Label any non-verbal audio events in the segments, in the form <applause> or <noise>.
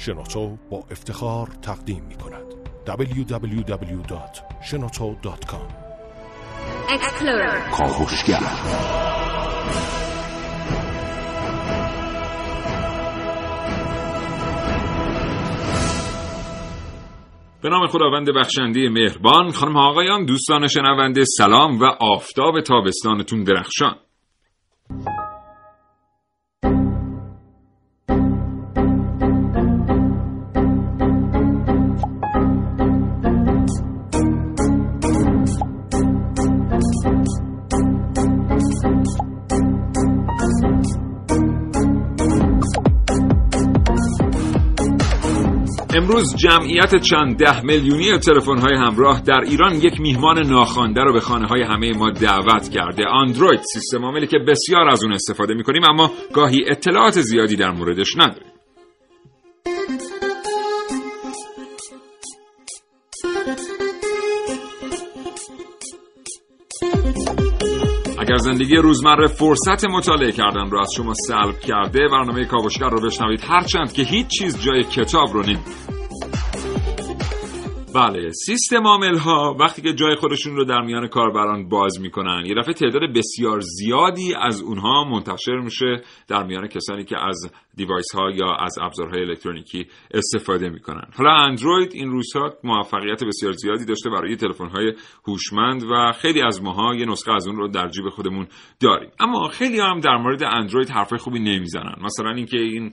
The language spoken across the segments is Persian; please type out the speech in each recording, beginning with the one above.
شنوتو با افتخار تقدیم می کند www.shenoto.com کاوشگر. به نام خداوند بخشنده مهربان خانم آقایان دوستان شنونده سلام و آفتاب تابستانتون درخشان. امروز جمعیت چند ده میلیونی های همراه در ایران یک میهمان ناخوانده رو به خانه های همه ما دعوت کرده. اندروید سیستم عاملی که بسیار از اون استفاده می‌کنیم اما گاهی اطلاعات زیادی در موردش نداریم. اگر زندگی روزمره فرصت مطالعه کردن رو از شما سلب کرده برنامه کاوشگر رو بشنوید. هرچند که هیچ چیز جای کتاب رو نمی بله سیستم عامل ها وقتی که جای خودشون رو در میان کاربران باز می‌کنن یه دفعه تعداد بسیار زیادی از اونها منتشر میشه در میان کسانی که از دیوایس ها یا از ابزارهای الکترونیکی استفاده می‌کنن. حالا اندروید این روزها موفقیت بسیار زیادی داشته برای تلفن های هوشمند و خیلی از ماها یه نسخه از اون رو در جیب خودمون داریم. اما خیلی هم در مورد اندروید حرف خوبی نمی‌زنن. مثلا اینکه این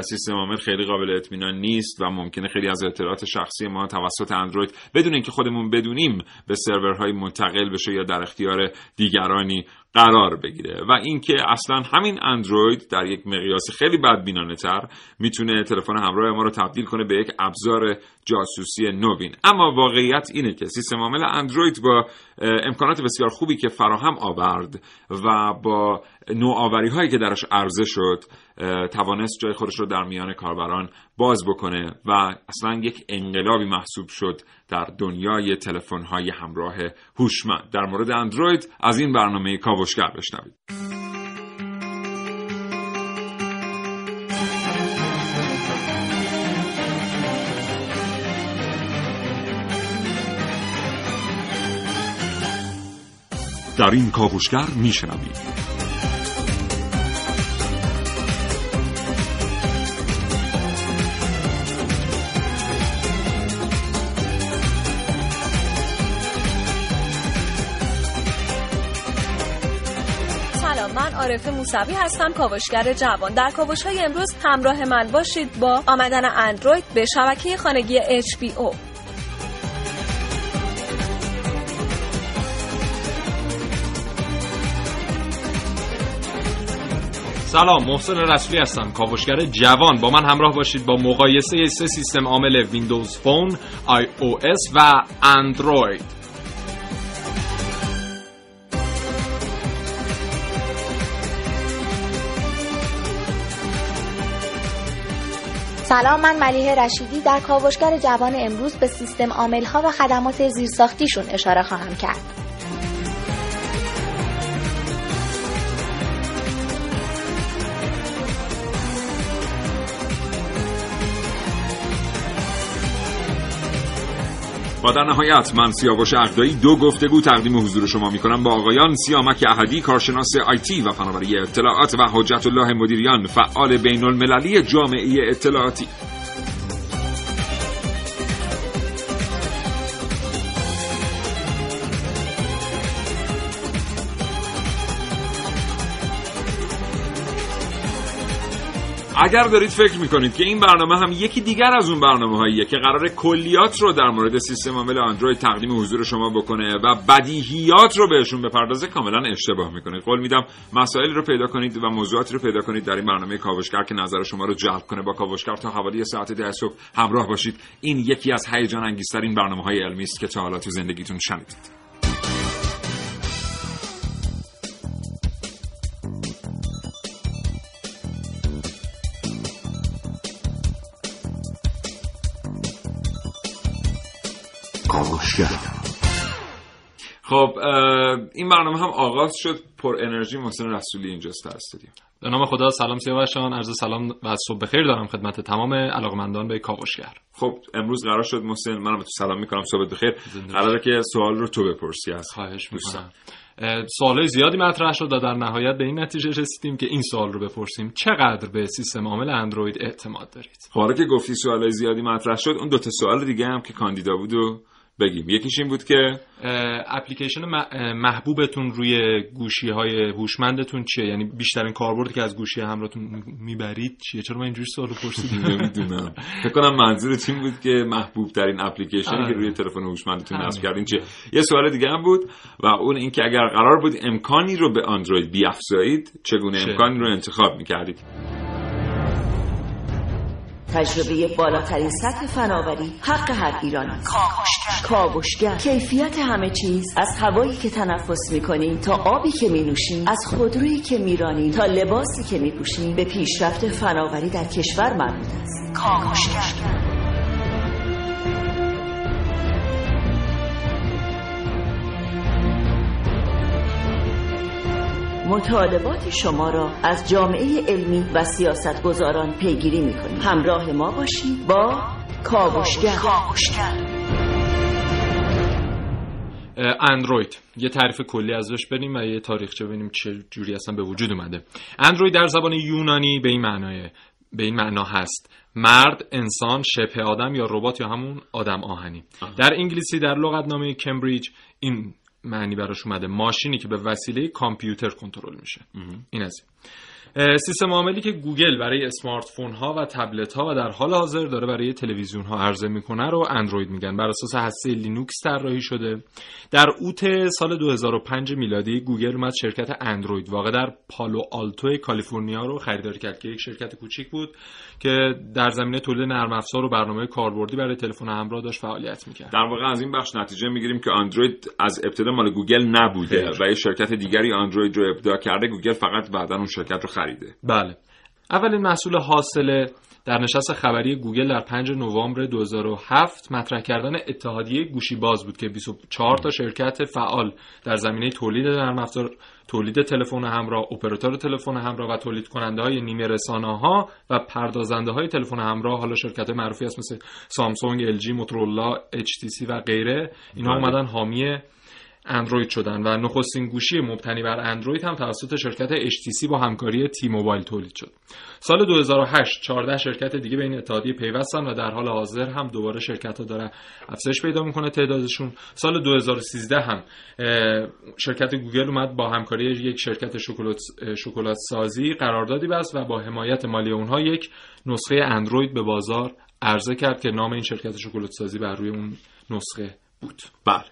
سیستم عامل خیلی قابل اطمینان نیست و ممکنه خیلی از اطلاعات شخصی ما توسط اندروید بدون اینکه خودمون بدونیم به سرورهای منتقل بشه یا در اختیار دیگرانی قرار بگیره. و اینکه اصلا همین اندروید در یک مقیاس خیلی بدبینانه تر می‌تونه تلفن همراه ما رو تبدیل کنه به یک ابزار جاسوسی نوین. اما واقعیت اینه که سیستم عامل اندروید با امکانات بسیار خوبی که فراهم آورد و با نوآوری هایی که درش عرضه شد توانست جای خودش رو در میان کاربران باز بکنه و اصلا یک انقلابی محسوب شد در دنیای تلفن های همراه هوشمند. در مورد اندروید از این برنامه کاوشگر بشنوید. در این کاوشگر میشنوید. عارف موسوی هستم کاوشگر جوان. در کاوش های امروز همراه من باشید با آمدن اندروید به شبکه خانگی HBO سلام محسن رسولی هستم کاوشگر جوان. با من همراه باشید با مقایسه سه سیستم عامل ویندوز فون iOS و اندروید. سلام من ملیحه رشیدی در کاوشگر جوان امروز به سیستم عامل ها و خدمات زیرساختیشون اشاره خواهم کرد. در نهایت من سیاوش اقدایی دو گفتگو تقدیم حضور شما می کنم با آقایان سیامک احدی کارشناس آیتی و فناوری اطلاعات و حجت الله مدیریان فعال بین المللی جامعه اطلاعاتی. اگر دارید فکر می‌کنید که این برنامه هم یکی دیگر از اون برنامه هاییه که قرار کلیات رو در مورد سیستم عامل اندروید تقدیم حضور شما بکنه و بدیهیات رو بهشون بپردازه کاملا اشتباه می‌کنید. قول میدم مسائلی رو پیدا کنید و موضوعاتی رو پیدا کنید در این برنامه کاوشگر که نظر شما رو جلب کنه. با کاوشگر تا حوالی ساعت ده صبح همراه باشید. این یکی از هیجان انگیزترین برنامه های علمی است که تا حالا تو زندگیتون شنیدید. خب این برنامه هم آغاز شد. پر انرژی محسن رسولی اینجاست در استودیو. به نام خدا سلام سیاوشان. عرض سلام و صبح بخیر دارم خدمت تمام علاقمندان به کاوشگر. خب امروز قرار شد محسن منم به تو سلام می‌کنم. صبح بخیر. قراره که سوال رو تو بپرسی از خواهش. می‌کنم. سوالای زیادی مطرح شد و در نهایت به این نتیجه رسیدیم که این سوال رو بپرسیم. چقدر به سیستم عامل اندروید اعتماد دارید؟ خب حالا که گفتی سوالای زیادی مطرح شد اون دو تا سوال دیگه هم که کاندیدا بود و بگیم. یکیش این بود که اپلیکیشن محبوبتون روی گوشی های هوشمندتون چیه؟ یعنی بیشترین کاربردی که از گوشی همراهتون می‌برید چیه؟ چرا من اینجوری سوالو پرسیدم؟ <laughs> نمی‌دونم. فکر کنم منظورت این بود که محبوب ترین اپلیکیشنی که آره. روی تلفن هوشمندتون آره. نصب کردین چیه؟ یه سوال دیگه هم بود و اون اینکه اگر قرار بود امکانی رو به اندروید بیافزایید چگونه؟ امکانی رو انتخاب می‌کردید؟ تجربه بالاترین سطح فناوری حق هر ایرانی کاوشگر. کیفیت همه چیز. از هوایی که تنفس می‌کنیم تا آبی که مینوشیم از خودرویی که میرانیم تا لباسی که میپوشیم به پیشرفت فناوری در کشور مربوط است. کاوشگر. مطالبات شما را از جامعه علمی و سیاستگزاران پیگیری می‌کنیم. همراه ما باشید با کاوشگر. اندروید. یه تعریف کلی ازش بریم و یه تاریخچه ببینیم چه جوری اصلا به وجود اومده. اندروید در زبان یونانی به این معنای به این معنا هست. مرد انسان شبه آدم یا ربات یا همون آدم آهنی. در انگلیسی در لغتنامه کمبریج این معنی براش اومده. ماشینی که به وسیله کامپیوتر کنترل میشه. این از سیستم عاملی که گوگل برای smartphone ها و تبلت ها و در حال حاضر داره برای تلویزیون ها عرضه می‌کنه رو اندروید میگن. بر اساس هسته لینوکس طراحی شده. در اوت سال 2005 میلادی گوگل اومد شرکت اندروید واقع در پالو آلتو کالیفرنیا رو خریداری کرد که یک شرکت کوچیک بود که در زمینه تولید نرم افزار و برنامه کاربردی برای تلفن همراه داشت فعالیت می‌کرد. در واقع از این بخش نتیجه می‌گیریم که اندروید از ابتدا مال گوگل نبوده خیر. و یه شرکت دیگری اندروید رو ابداع کرده. گوگل فقط بعدا اون شرکت رو خریده. بله. اولین محصول حاصل در نشست خبری گوگل در 5 نوامبر 2007 مطرح کردن اتحادیه گوشی باز بود که 24 تا شرکت فعال در زمینه تولید نرم افزار تولید تلفن همراه، اپراتور تلفن همراه و تولید کننده های نیمه رسانه ها و پردازنده های تلفن همراه حالا شرکت معروفی هست مثل سامسونگ، ال جی، موتورولا، اچ و غیره. اینها بله. اومدن حامی اندروید شدن و نخستین گوشی مبتنی بر اندروید هم توسط شرکت HTC با همکاری تی موبایل تولید شد. سال 2008 14 شرکت دیگه به این اتحادیه پیوستن و در حال حاضر هم دوباره شرکت ها داره افزایش پیدا می‌کنه تعدادشون. سال 2013 هم شرکت گوگل اومد با همکاری یک شرکت شکلات شکلات سازی قراردادی بست و با حمایت مالی اونها یک نسخه اندروید به بازار عرضه کرد که نام این شرکت شکلات سازی بر روی اون نسخه بود. بله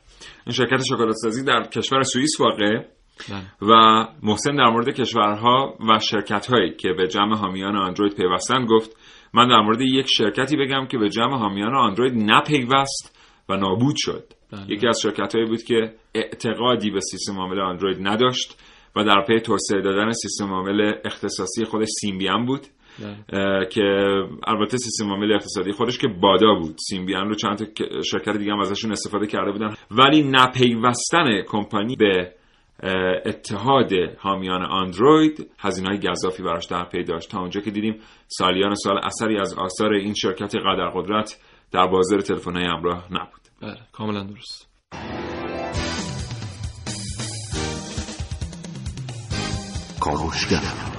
این شرکت شکلات سازی در کشور سوئیس واقع بله. و محسن در مورد کشورها و شرکت هایی که به جمع حامیان اندروید پیوستن گفت من در مورد یک شرکتی بگم که به جمع حامیان اندروید نپیوست و نابود شد بله. یکی از شرکت هایی بود که اعتقادی به سیستم عامل اندروید نداشت و در پی توسعه دادن سیستم عامل اختصاصی خود سیمبیان بود که البته سیستم عامل اختصاصی خودش که بادا بود. سیمبیان رو چند تا ک- شرکت دیگه هم ازشون استفاده کرده بودن. ولی نپیوستن کمپانی به اتحاد حامیان اندروید هزینه های گزافی براش در پی داشت. تا اونجا که دیدیم سالیان سال اثری از آثار این شرکت قدر قدرت در بازار تلفن همراه نبود. بله کاملا درست. کاوشگر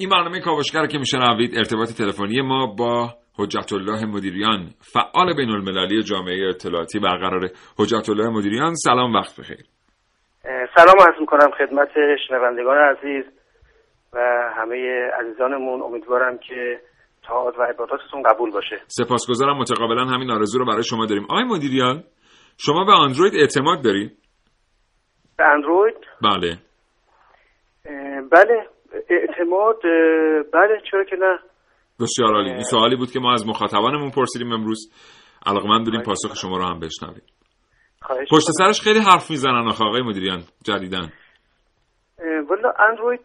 این برنامه کاوشگر که میشنوید ارتباط تلفنی ما با حجت الله مدیریان فعال بین المللی جامعه اطلاعاتی برقرار حجت الله مدیریان. سلام وقت بخیر. سلام عرض می‌کنم خدمت شنوندگان عزیز و همه عزیزانمون. امیدوارم که تاعت و عباداتتون قبول باشه. سپاسگزارم. متقابلا همین آرزو رو برای شما داریم. آقای مدیریان شما به اندروید اعتماد دارید؟ به اندروید؟ بله. بله. اعتماد بله چرا که نه. بسیار عالی. این سوالی بود که ما از مخاطبانمون پرسیدیم امروز. علاقمند بودیم پاسخ شما رو هم بشنویم. پشت. سرش خیلی حرف می‌زنن آخه آقای مدیریان جدیدن والا اندروید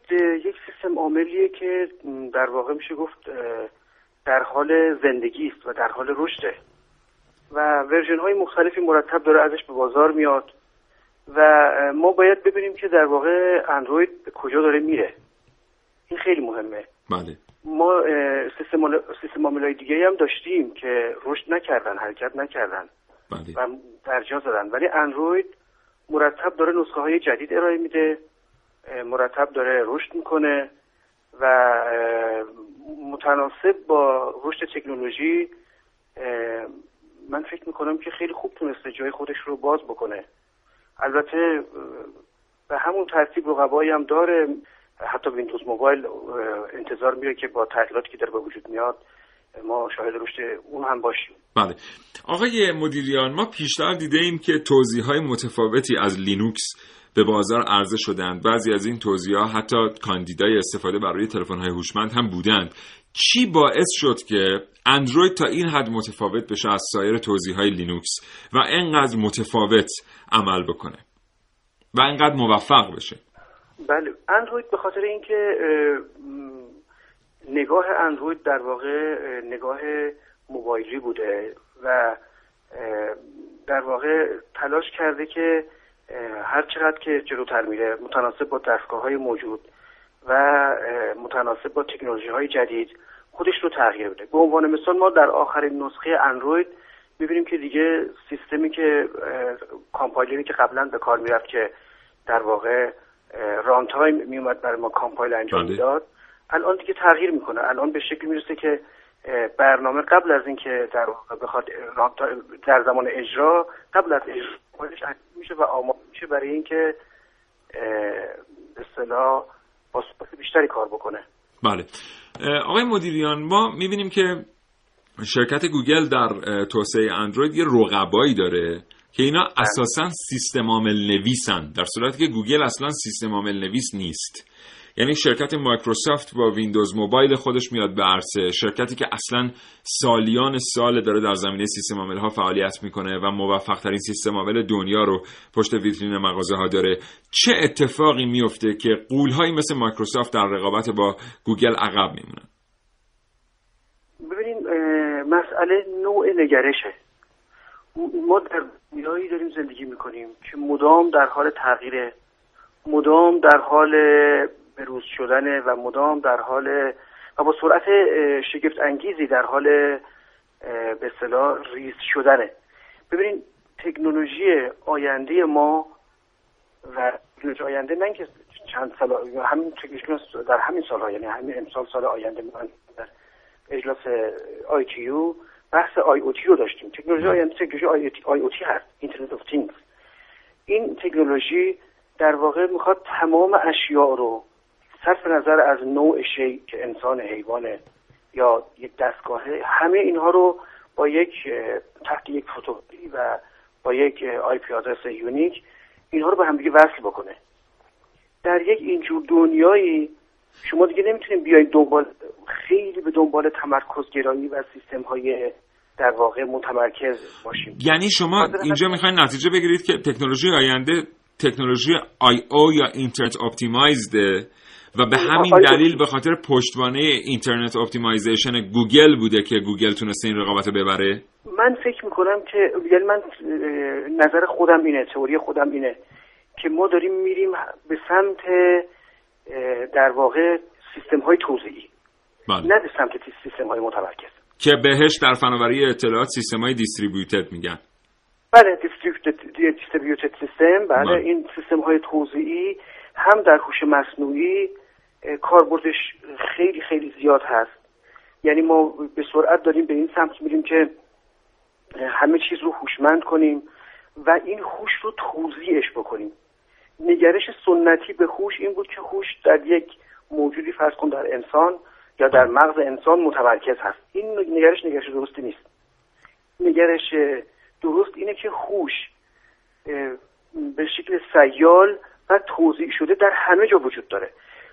یک سیستم عاملیه که در واقع میشه گفت در حال زندگی است و در حال رشده. و ورژن های مختلفی مرتب داره ازش به بازار میاد و ما باید ببینیم که در واقع اندروید به کجا داره میره. این خیلی مهمه. بله. ما سیستم سیستم های دیگه هم داشتیم که رشد نکردن حرکت نکردن. بله. و درجا زدن. ولی اندروید مرتب داره نسخه های جدید ارائه میده. مرتب داره رشد می‌کنه و متناسب با رشد تکنولوژی من فکر می‌کنم که خیلی خوب تونسته جای خودش رو باز بکنه. البته به همون ترتیب رقبایی هم داره. حتی ویندوز موبایل انتظار میره که با تغییراتی که داره به وجود میاد ما شاهد رشد اون هم باشیم. بله. آقای مدیریان ما پیشتر دیده ایم که توزیع های متفاوتی از لینوکس به بازار عرضه شدند. بعضی از این توزیع ها حتی کاندیدای استفاده برای تلفن های هوشمند هم بودند. چی باعث شد که اندروید تا این حد متفاوت بشه از سایر توزیع های لینوکس و انقدر متفاوت عمل بکنه و انقدر موفق بشه؟ بله. اندروید به خاطر اینکه نگاه اندروید در واقع نگاه موبایلی بوده و در واقع تلاش کرده که هر چقدر که جلوتر میره متناسب با دستگاه های موجود و متناسب با تکنولوژی های جدید خودش رو تغییر بده. به عنوان مثال ما در آخرین نسخه اندروید می‌بینیم که دیگه سیستمی که کامپایلری که قبلا به کار می‌رفت که در واقع runtime میومد برای ما compile انجام بله. می‌داد الان دیگه تغییر می‌کنه. الان به شکلی می‌رسه که برنامه قبل از اینکه در بخواد در زمان اجرا قبل از اجرا میشه و آماده میشه برای اینکه به اصطلاح با بیشتری کار بکنه. بله. آقای مدیریان ما می‌بینیم که شرکت گوگل در توسعه اندروید یه رقبایی داره. که اینا. اساسا سیستم عامل نویسن در صورتی که گوگل اصلا سیستم عامل نویس نیست. یعنی شرکت مایکروسافت با ویندوز موبایل خودش میاد به عرصه شرکتی که اصلا سالیان سال داره در زمینه سیستم عامل ها فعالیت می‌کنه و موفق ترین سیستم عامل دنیا رو پشت ویترین مغازه ها داره. چه اتفاقی میفته که غول هایی مثل مایکروسافت در رقابت با گوگل عقب میمونن؟ ببینیم مسئله نوع نگرشه. ما در دنیایی داریم زندگی می‌کنیم که مدام در حال تغییره مدام در حال بروز شدنه و مدام در حال و با سرعت شگفت انگیزی در حال به اصطلاح ریز شدنه. ببینید تکنولوژی آینده ما و تکنولوژی آینده نه که چند سال همین تکنولوژی در همین سالها یعنی همین امسال سال آینده ما در اجلاس آی بحث IoT رو داشتیم. تکنولوژی آینده تکنولوژی IoT هست. Internet of Things. این تکنولوژی در واقع می‌خواد تمام اشیاء رو صرف نظر از نوع شی که انسان حیوانه یا یک دستگاهه همه اینها رو با یک تحت یک فوتوگرافی و با یک آی پی آدرس یونیک اینها رو به همدیگه وصل بکنه. در یک اینجور دنیایی شما دیگه نمی‌تونید بیاید دنبال خیلی به دنبال تمرکز گرایی و سیستم های در واقع متمرکز باشیم. یعنی شما اینجا می‌خواین نتیجه بگیرید که تکنولوژی آینده تکنولوژی آی او یا اینترنت اپتیمایزده و به همین دلیل به خاطر پشتوانه اینترنت اپتیمایزیشن گوگل بوده که گوگل تونسته این رقابت ببره؟ من فکر می‌کنم که یعنی من نظر خودم اینه تئوری خودم اینه که ما داریم میریم به سمت در واقع سیستم های توضیحی بله. نه به سمت سیستم های متمرکز. که بهش در فناوری اطلاعات سیستم های دیستریبیوتد میگن. بله دیستریبیوتد سیستم. بله, بله. این سیستم های توضیحی هم در هوش مصنوعی کاربردش خیلی خیلی زیاد هست. یعنی ما به سرعت داریم به این سمت میریم که همه چیز رو هوشمند کنیم و این هوش رو توضیحش بکنیم. نگرش سنتی به هوش این بود که هوش در یک موجودی فرض کن در انسان یا در مغز انسان متمرکز هست. این نگرش نگرش درستی نیست. نگرش درست اینه که هوش به شکل سیال و توضیح شده در همه جا وجود داره.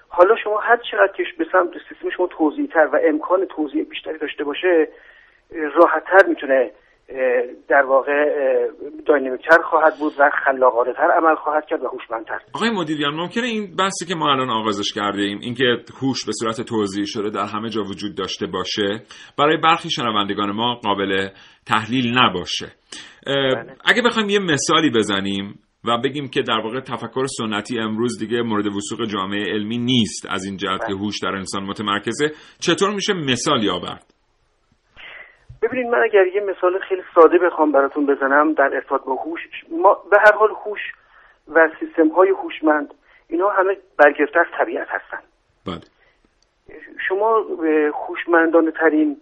حالا شما هر چقدر که به سمت سیستم شما توضیح تر و امکان توضیح بیشتری داشته باشه راحتتر می‌تونه در واقع داینامیکتر خواهد بود و خلاقانه تر عمل خواهد کرد و هوشمندتر. آقای مدیریان ممکنه این بحثی که ما الان آغازش کرده ایم اینکه هوش به صورت توضیح شده در همه جا وجود داشته باشه برای برخی شنوندگان ما قابل تحلیل نباشه. اگه بخوایم یه مثالی بزنیم و بگیم که در واقع تفکر سنتی امروز دیگه مورد وسوق جامعه علمی نیست از این جهت که هوش در انسان متمرکزه چطور میشه مثالی آورد ببینید من اگر یه مثال خیلی ساده بخوام براتون بزنم در ارتباط با هوش ما به هر حال هوش و سیستم های هوشمند اینا همه برگرفته از طبیعت هستن. بله. شما هوشمندانه ترین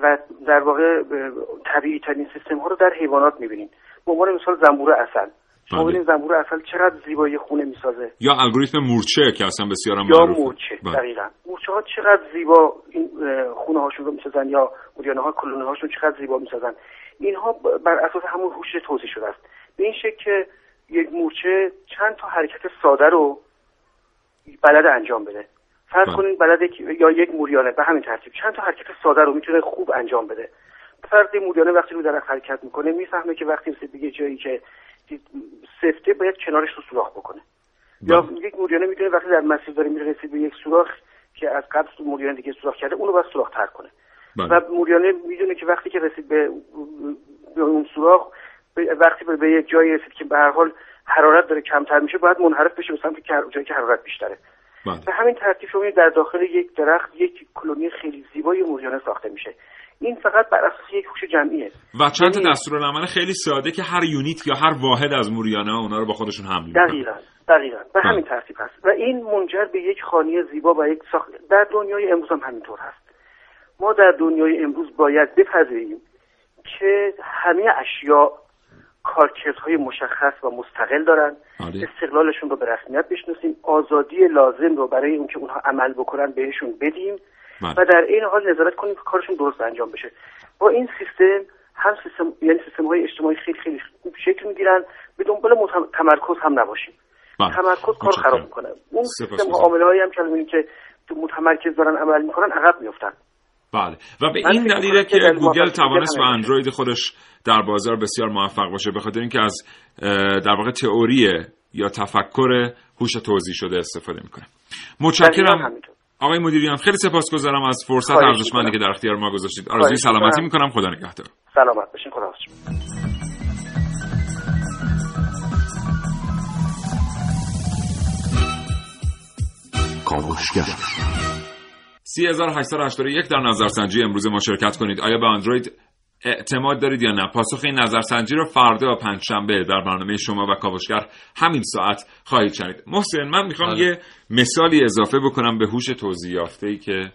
و در واقع طبیعی ترین سیستم ها رو در حیوانات می‌بینید. به عنوان مثال زنبور اصل. بله. زنبور اصل چقدر زیبایی خونه می‌سازه یا الگوریتم مورچه که اصلا بسیار هم یا معروفه. مورچه بله. دقیقا مورچه ها چقدر زیبا این خونه هاشون رو می‌سازن یا موریانه ها کلونه هاشون چقدر زیبا می‌سازن اینها بر اساس همون هوش توضیح شده است به این شکل که یک مورچه چند تا حرکت ساده رو بلد انجام بده فرض بله. کنید بلد یک- یا یک موریانه به همین ترتیب چند تا حرکت ساده رو می‌تونه خوب انجام بده فرض موریانه وقتی رو درخت حرکت می‌کنه می‌فهمه که وقتی رسید یه جایی که سفته باید کنارش رو سوراخ بکنه یا بله. یک موریانه می‌تونه وقتی در مسیر داره میره رسید به یک سوراخ که از قبل موریانه دیگه سوراخ کرده اونو باید سوراخ تر کنه بله. و موریانه می‌دونه که وقتی که رسید به, به اون سوراخ وقتی به, یک جایی رسید که به هر حال حرارت داره کمتر میشه باید منحرف بشه به سمت جایی که حرارت بیشتره بله. به همین ترتیب شما در داخل یک درخت یک کلونی خیلی زیبای موریانه ساخته میشه این فقط بر اساس یک هوش جمعیه. و چند تا یعنی- دستورالعمل خیلی ساده که هر یونیت یا هر واحد از موریانه اونا رو با خودشون حمل می‌کنن. دقیقا دقیقا. به. همین ترتیب هست. و این منجر به یک خانه زیبا و یک ساخت. در دنیای امروز هم همینطور هست. ما در دنیای امروز باید بپذیریم که همه اشیاء کارکردهای مشخص و مستقل دارن. بله. استقلالشون رو به رسمیت بشناسیم. آزادی لازم رو برای اینکه اونها عمل بکنن بهشون بدیم. بله. و در این حال نظارت کنیم که کارشون درست انجام بشه با این سیستم هم سیستم یعنی سیستم های اجتماعی خیلی خیلی خوب شکل می‌گیرن به دنبال متم- تمرکز هم نباشیم بله. تمرکز کار. خراب می‌کنه اون. سیستم عامل هایی هم که که تو متمرکز دارن عمل می‌کنن عقب میفتن بله و به من این دلیله که گوگل توانست با همه اندروید خودش در بازار بسیار موفق باشه به خاطر اینکه از در واقع تئوری یا تفکر هوش توضیح شده استفاده می‌کنه متشکرم. آقای مدیریان خیلی سپاسگزارم از فرصت ارزشمندی. که در اختیار ما گذاشتید. آرزوی سلامتی می‌کنم. خدا نگهدار. سلامت باشین. خدا. کاوشگر. 3881 در نظرسنجی. امروز ما شرکت کنید. آیا به اندروید اعتماد دارید یا نه؟ پاسخ این نظرسنجی رو فردا و پنجشنبه در برنامه شما و کاوشگر همین ساعت خواهید شنید. محسن من می‌خوام بله. یه مثالی اضافه بکنم به هوش توضیح یافته ای که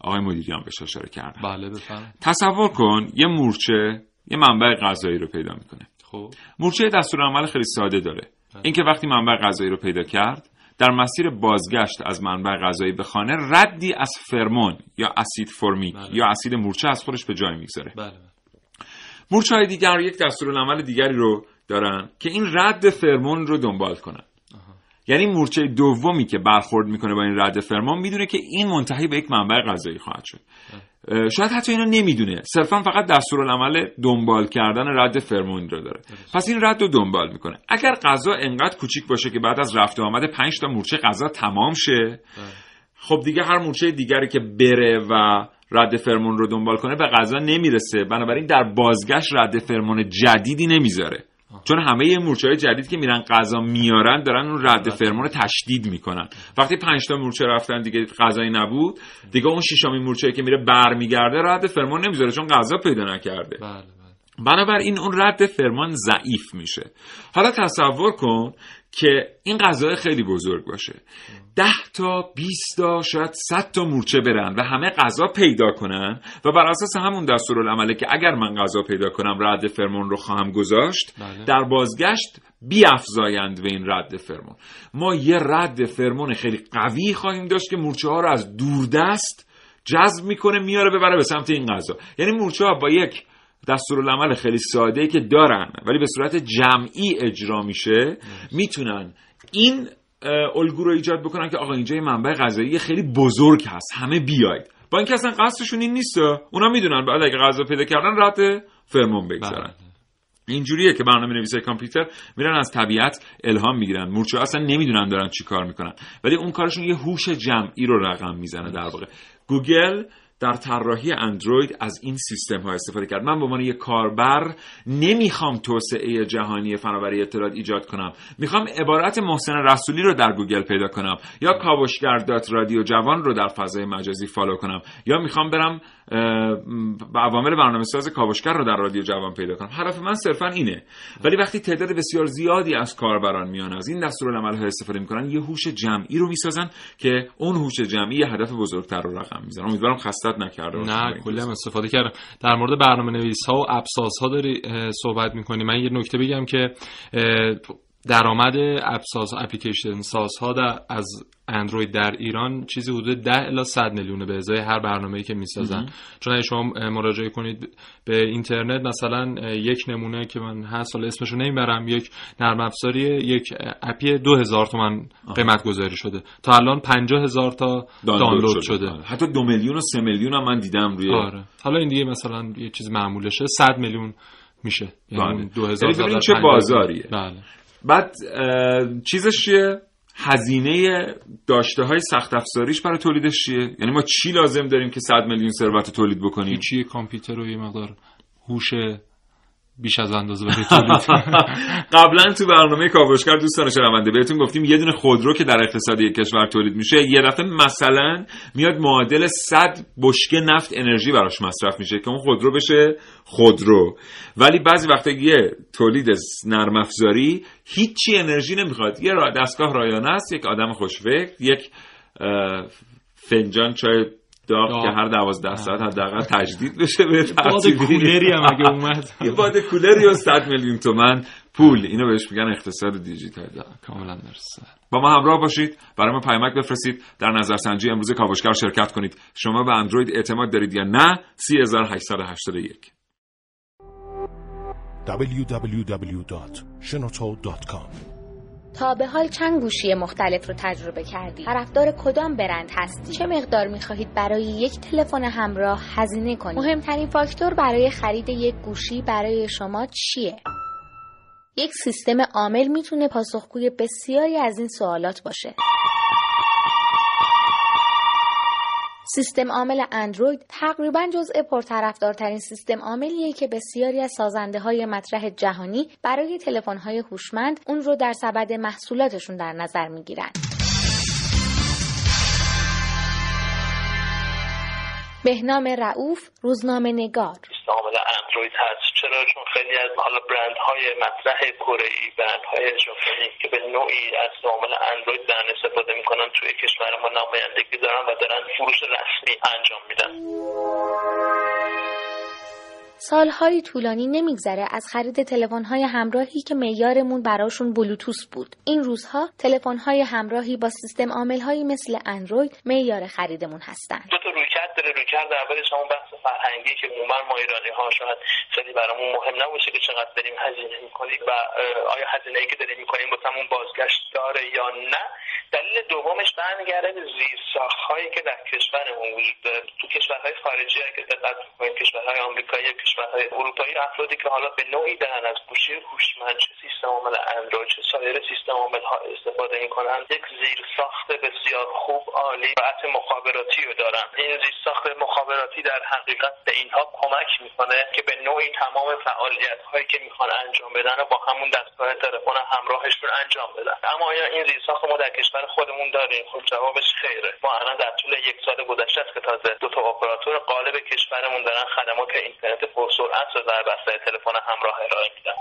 آقای مدیریان بهش اشاره کردن بله بفرمایید. تصور کن یه مورچه یه منبع غذایی رو پیدا می‌کنه. خب. مورچه دستورالعمل خیلی ساده داره. اینکه وقتی منبع غذایی رو پیدا کرد در مسیر بازگشت از منبع غذایی به خانه ردی از فرمون یا اسید فرمیک بله. یا اسید مورچه از خودش به جای می‌گذاره. بله بله. مورچه های دیگر یک دستورالعمل دیگری رو دارن که این رد فرمون رو دنبال کنن. یعنی مورچه دومی که برخورد می‌کنه با این رد فرمون می‌دونه که این منتهی به یک منبع غذایی خواهد شد. شاید حتی اینو نمی‌دونه. صرفا فقط دستورالعمل دنبال کردن رد فرمون رو داره. پس این رد رو دنبال می‌کنه. اگر غذا انقدر کوچیک باشه که بعد از رفت آمد 5 تا مورچه غذا تمام شه خب دیگه هر مورچه دیگری که بره و رد فرمون رو دنبال کنه به غذا نمی‌رسه. بنابراین در بازگشت رد فرمون جدیدی نمی‌ذاره. چون همه مورچه های جدید که میرن غذا میارن دارن اون رد فرمون رو تشدید می‌کنن. وقتی پنج تا مورچه رفتن دیگه غذایی نبود دیگه اون شیشمین مورچه که میره برمیگرده رد فرمون نمی‌ذاره چون غذا پیدا نکرده. بله بله. بنابراین اون رد فرمان ضعیف میشه. حالا تصور کن که این غذای خیلی بزرگ باشه. ده تا 20 تا شاید 100 تا مورچه برن و همه غذا پیدا کنن و بر اساس همون دستورالعمله که اگر من غذا پیدا کنم رد فرمون رو خواهم گذاشت بله. در بازگشت بیافزایند به این رد فرمون. ما یه رد فرمون خیلی قوی خواهیم داشت که مورچه ها رو از دوردست جذب می‌کنه میاره ببره به سمت این غذا. یعنی مورچه ها با یک دستورالعمل خیلی ساده که دارن ولی به صورت جمعی اجرا میشه می‌تونن این الگو رو ایجاد بکنن که آقا اینجا یه منبع غذایی خیلی بزرگ هست همه بیاید. با اینکه اصلا قصدشون این نیست اونا می‌دونن بعد اگه غذا پیدا کردن رد فرمون بگذارن. بله. اینجوریه که برنامه نویسای کامپیوتر میرن از طبیعت الهام می‌گیرن. مورچه اصلا نمی‌دونن دارن چی کار می‌کنن. ولی اون کارشون یه هوش جمعی رو رقم می‌زنه در واقع. گوگل در طراحی اندروید از این سیستم ها استفاده کرد. من به عنوان یک کاربر نمی‌خوام توسعه جهانی فناوری اطلاعات ایجاد کنم. می‌خوام عبارت محسن رسولی رو در گوگل پیدا کنم یا کاوشگر dot رادیو جوان رو در فضای مجازی follow کنم. یا می‌خوام برم عوامل برنامه ساز کاوشگر رو در رادیو جوان پیدا کنم. هدف من صرفا اینه. ولی وقتی تعداد بسیار زیادی از کاربران میان از این دستورالعمل ها استفاده می‌کنن یه هوش جمعی رو می‌سازن که اون هوش جمعی یه هدف بزرگتر رو رقم می‌زنه. امیدوارم خستت نکرده نه توضیح. استفاده کردم. در مورد برنامه نویس ها و ابساس ها داری صحبت می‌کنی. من یه نکته بگم که درآمد ابساس اپلیکیشن سازها در از اندروید در ایران چیزی حدود 10 الی 100 میلیونه به ازای هر برنامه‌ای که می‌سازن. چون اگه شما مراجعه کنید به اینترنت مثلا یک نمونه که من هست حالا اسمشو نمی‌برم یک نرم افزاری یک اپی 2000 تومن قیمت گذاری شده. تا الان 50000 تا دانلود شده. آره. حتی دو میلیون و سه میلیون هم من دیدم روی آره. حالا این دیگه مثلا یه چیز معمولشه. 100 میلیون میشه. یعنی بله. اون 2000 یعنی ببینید در چه 50 بازاریه. بله. بعد چیزش چیه؟ هزینه داشته های سخت افزاریش برای تولیدش چیه؟ یعنی ما چی لازم داریم که 100 میلیون ثروت رو تولید بکنیم؟ چیه کامپیوتر و یه مقدار هوش بیش از اندازه برای <laughs> قبلا تو برنامه کاوشگر دوستان شنونده بهتون گفتیم یه دونه خودرو که در اقتصاد یک کشور تولید میشه یه دفعه مثلا میاد معادل 100 بشکه نفت انرژی براش مصرف میشه که اون خودرو بشه خودرو. ولی بعضی وقتا یه تولید نرم افزاری هیچی انرژی نمی‌خواد. یه دستگاه رایانه است یک آدم خوشفکر یک فنجان چای داغ داغ. که هر دوازده ساعت حداقل تجدید بشه به <laughs> باد ترتیبی. کولری هم اگه <laughs> اومد. یه باد کولری و 100 میلیون تومن پول. اینو بهش میگن اقتصاد دیجیتال. کاملا درسته. با ما همراه باشید. برای ما پیامک بفرستید. در نظرسنجی امروز کاوشگر شرکت کنید. شما به اندروید اعتماد دارید یا نه؟ 3881 www.shenoto.com تا به حال چند گوشی مختلف رو تجربه کردی؟ طرفدار کدام برند هستی؟ چه مقدار می‌خواهید برای یک تلفن همراه هزینه کنید؟ مهمترین فاکتور برای خرید یک گوشی برای شما چیه؟ یک سیستم عامل می‌تونه پاسخگوی بسیاری از این سوالات باشه. سیستم عامل اندروید تقریبا جزء پرطرفدارترین سیستم عاملیه که بسیاری از سازنده های مطرح جهانی برای تلفن های هوشمند اون رو در سبد محصولاتشون در نظر می‌گیرن. بهنام رعوف روزنامه نگار. عامل اندروید هست. چرا؟ چون خیلی از حالا برند های مطرح کره ای برند های ژاپنی که به نوعی از عامل اندروید دارن استفاده می‌کنن توی کشور ما نمایندگی دارن و دارن فروش رسمی انجام میدن. سالهای طولانی نمیگذره از خرید تلفن‌های همراهی که معیارمون براشون بلوتوس بود. این روزها تلفن‌های همراهی با سیستم عامل‌هایی مثل اندروید معیار خریدمون هستن. داره رویکرد اولش همون بحث فرهنگی که عموما ما ایرانی ها شاید خیلی برامون مهم نباشه که چقدر داریم هزینه می‌کنیم و آیا هزینه ای که داریم می‌کنیم واسمون بازگشت داره یا نه دلیل دومش برمیگرده به زیر هایی که در کشورمون وجود داره تو کشورهای خارجی اگه دقت کشورهای آمریکایی کشورهای اروپایی افرادی که حالا به نوعی دارن از گوشی هوشمند چه سیستم عامل اندروید چه سایر سیستم عامل ها استفاده می‌کنن یک زیر ساخت بسیار خوب عالی سرعت مخابراتی رو دارن. این زیر ساخت مخابراتی در حقیقت به اینها کمک می‌کنه که به نوعی تمام فعالیت هایی که می‌خوان انجام بدن رو با همون دستگاه تلفن همراهشون انجام بدن. اما آیا این زیر ساخت ما در کشور خودمون داریم؟ خب جوابش خیره. ما الان در طول یک سال گذشته است که تازه دو تا اپراتور غالب کشورمون دارن خدمات اینترنت پرسرعت رو در بستر تلفن همراه ارائه میدن.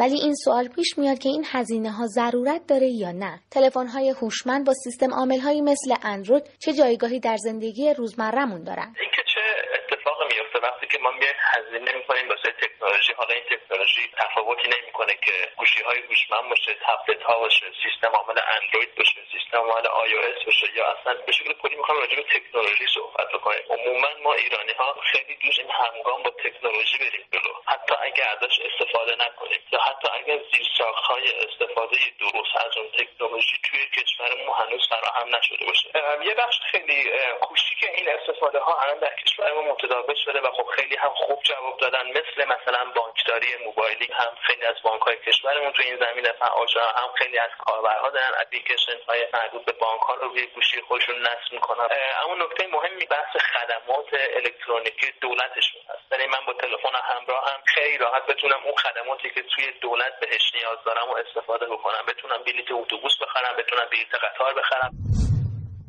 ولی این سوال پیش میاد که این هزینه ها ضرورت داره یا نه؟ تلفن های هوشمند با سیستم عامل هایی مثل اندروید چه جایگاهی در زندگی روزمرهمون دارن اینکه چه اتفاقی میفته وقتی که ما میایم هزینه می‌کنیم واسه تکنولوژی حالا این تکنولوژی تفاوتی نمی‌کنه که گوشی های هوشمند باشه تبلت ها باشه سیستم عامل اندروید باشه سیستم عامل آی باشه یا اصلا به شکل کلی می‌خوام راجع به تکنولوژی صحبت بکنیم. عموما ما ایرانی ها خیلی دوست همگام با تکنولوژی بریم جلو. حتی اگر ازش استفاده نکنیم یا حتی اگر زیرساخت های استفاده درست از اون تکنولوژی توی کشورمون هنوز فراهم نشده باشه. یه بخش خیلی کوچیک این استفاده ها الان در کشورمون متداول شده و خب خیلی هم خوب جواب دادن. مثل مثلا بانکداری موبایلی هم خیلی از بانک های کشورمون تو این زمینه فعال هم خیلی از کاربرها دارن اپلیکیشن های مربوط به بانک ها رو روی گوشی خودشون نصب می‌کنن. اما نکته مهمی بحث خدمات الکترونیکی دولتشون هست. یعنی من با تلفن همراه هم خیلی راحت بتونم اون خدماتی که توی دولت بهش نیاز دارم و استفاده بکنم. بتونم بلیت اتوبوس بخرم بتونم بلیت قطار بخرم.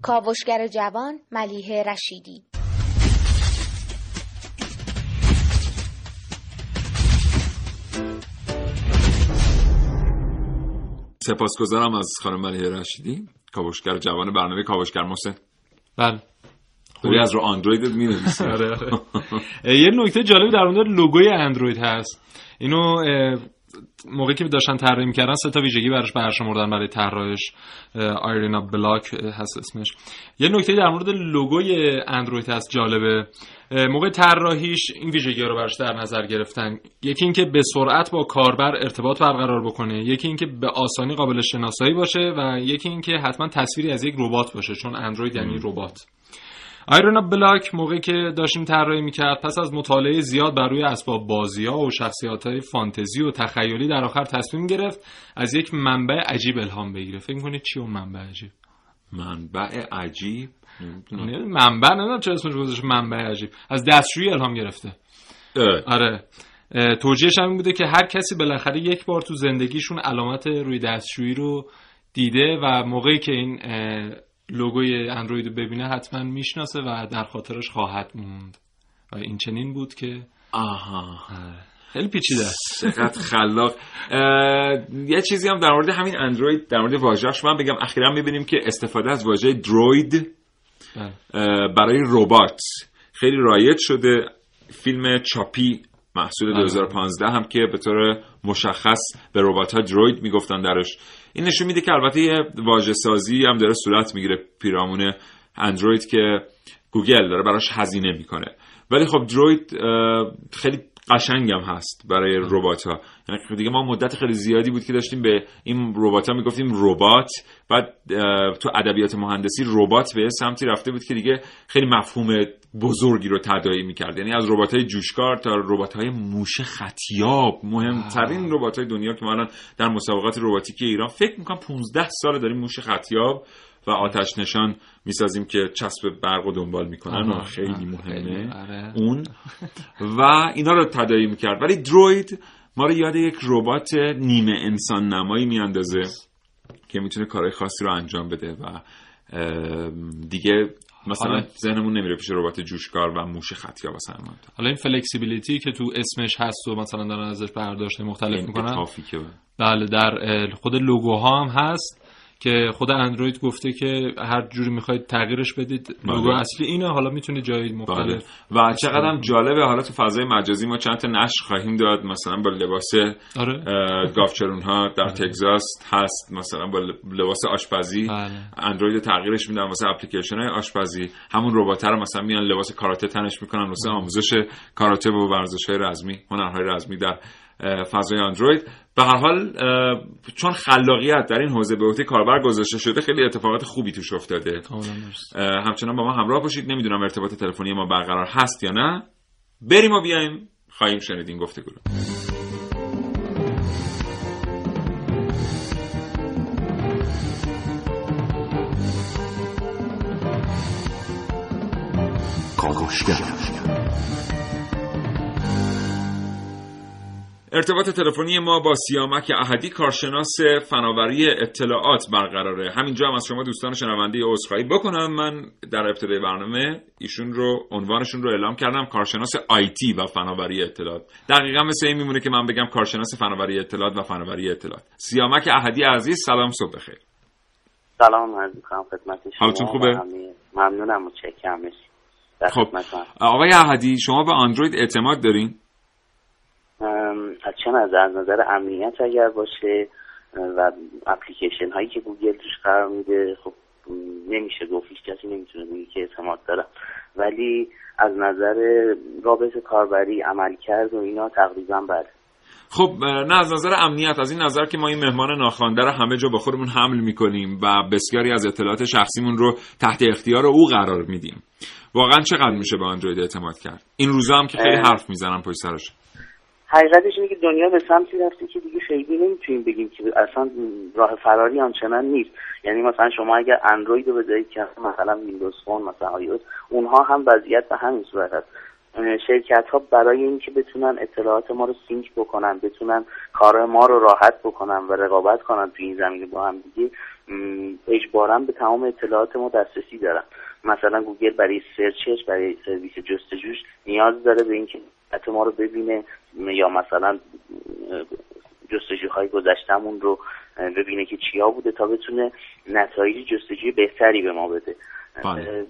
کاوشگر جوان ملیه رشیدی سپاسگزارم از خانم ملیه رشیدی کاوشگر جوان برنامه کاوشگر محسن. بله. خوبی از رو اندروید می <laughs> آره آره. یه نکته جالب در مورد لوگوی اندروید هست. اینو موقعی که داشتن طراحی می‌کردن سه تا ویژگی براش برشمردن برای طراحش. آیرینا بلاک هست اسمش. یه نکته در مورد لوگوی اندروید هست جالبه. موقع طراحیش این ویژگی رو براش در نظر گرفتن. یکی اینکه به سرعت با کاربر ارتباط برقرار بکنه. یکی اینکه به آسانی قابل شناسایی باشه و یکی اینکه حتما تصویری از یک ربات باشه چون اندروید یعنی ربات. آیرونا بلاک موقعی که داشتیم طراحی می‌کرد پس از مطالعه زیاد بر روی اسباب بازی ها و شخصیت های فانتزی و تخیلی در آخر تصمیم گرفت از یک منبع عجیب الهام بگیره. فکر کنید چی اون منبع عجیب؟ منبع عجیب؟ منبع نمی‌دونم چه اسمش گذاشته منبع عجیب. از دستشویی الهام گرفته. آره. توجیهش هم بوده که هر کسی بالاخره یک بار تو زندگیشون علامت روی دستشویی رو دیده و موقعی که این لوگوی اندروید رو ببینه حتما می‌شناسه و در خاطرش خواهد موند. و این چنین بود که آها. خیلی پیچیده. چقدر خلاق. یه چیزی هم در مورد همین اندروید در مورد واژه‌اش من بگم اخیرا می‌بینیم که استفاده از واژه دروید برای ربات. خیلی رایج شده. فیلم چاپی محصول 2015 هم که به طور مشخص به ربات ها دروید می‌گفتن درش این نشون میده که البته یه واژه سازی هم داره صورت می‌گیره پیرامون اندروید که گوگل داره براش هزینه می‌کنه. ولی خب دروید خیلی قشنگم هست برای ربات ها یعنی دیگه ما مدت خیلی زیادی بود که داشتیم به این ربات ها می‌گفتیم ربات. بعد تو ادبیات مهندسی ربات به سمتی رفته بود که دیگه خیلی مفهوم بزرگی رو تداعی می‌کرد. یعنی از ربات های جوشکار تا ربات های موش خطیاب. مهمترین ربات های دنیا که ما الان در مسابقات رباتیکی ایران فکر می‌کنم 15 سال داریم موش خطیاب. و آتش نشان می‌سازیم که چسب برق و دنبال می‌کنن و خیلی مهمه آره. اون. و اینا رو تداعی می‌کرد. ولی دروید ما رو یاد یک ربات نیمه انسان نمایی میاندازه که می‌تونه کارهای خاصی رو انجام بده و دیگه مثلا ذهنمون نمیره پیش ربات جوشکار و موش خطیا مثلا حالا این فلکسیبیلیتی که تو اسمش هست و مثلا دارن ازش برداشت مختلف می‌کنن بله در خود لوگوها هم هست. که خود اندروید گفته که هر جوری می‌خواید تغییرش بدید لوگو اصلی اینه. حالا می‌تونید جای مختلف و چقدر هم جالبه حالا تو فضای مجازی ما چند تا نشر خواهیم داد. مثلا با لباس آره. گافچرون ها در تگزاس هست. مثلا با لباس آشپزی. بله. اندروید تغییرش میدن واسه اپلیکیشن های آشپزی. همون ربات رو مثلا میان لباس کاراته تنش می‌کنن واسه آموزش کاراته و ورزش های رزمی هنرهای رزمی در فضای اندروید. به هر حال چون خلاقیت در این حوزه به عهده کاربر گذاشته شده خیلی اتفاقات خوبی توش افتاده. همچنان با ما همراه باشید. نمی‌دونم ارتباط تلفنی ما برقرار هست یا نه. بریم و بیایم. خواهیم شنید این گفتگو ارتباط تلفنی ما با سیامک احدی کارشناس فناوری اطلاعات برقراره. همینجا هم از شما دوستان شنونده عذرخواهی بکنم. من در ابتدای برنامه ایشون رو عنوانشون رو اعلام کردم کارشناس آیتی و فناوری اطلاعات. دقیقا مثل این میمونه که من بگم کارشناس فناوری اطلاعات و فناوری اطلاعات. سیامک احدی عزیز سلام صبح بخیر. سلام عرض می‌کنم خدمت شما. حالتون خوبه؟ ممنونم متشکرم خب آقای احدی شما به اندروید اعتماد دارین؟ چه نظر؟ از نظر امنیت اگر باشه و اپلیکیشن هایی که گوگل توش قرار میده خب نمیشه گفت هیچ کسی نمی‌تونه بگه که اعتماد دارم. ولی از نظر رابطه کاربری عمل کرد و اینا تقریبا بله. خب نه از نظر امنیت از این نظر که ما این مهمان ناخوانده رو همه جا با خودمون حمل می‌کنیم و بسیاری از اطلاعات شخصیمون رو تحت اختیار او قرار میدیم. واقعا چقدر میشه به اندروید اعتماد کرد؟ این روزا هم که خیلی حرف می‌زنم پشت سرش. حقیقتش اینه که دنیا به سمتی رفته که دیگه خیلی نمی‌تونیم بگیم که اصلا راه فراری آنچنان نیست. یعنی مثلا شما اگر اندروید رو بذارید که مثلا ویندوز فون مثلا iOS اونها هم وضعیت به همین صورت هست. شرکت ها برای اینکه بتونن اطلاعات ما رو sync بکنن بتونن کار ما رو راحت بکنن و رقابت کنن تو این زمینه با هم دیگه اجبارا به تمام اطلاعات ما دسترسی دارن. مثلا گوگل برای search ش برای سرویس جستجوش نیاز داره به اینکه ما رو ببینه یا مثلا جستجوهای گذشتمون رو ببینه که چیا بوده تا بتونه نتایج جستجوی بهتری به ما بده. بله.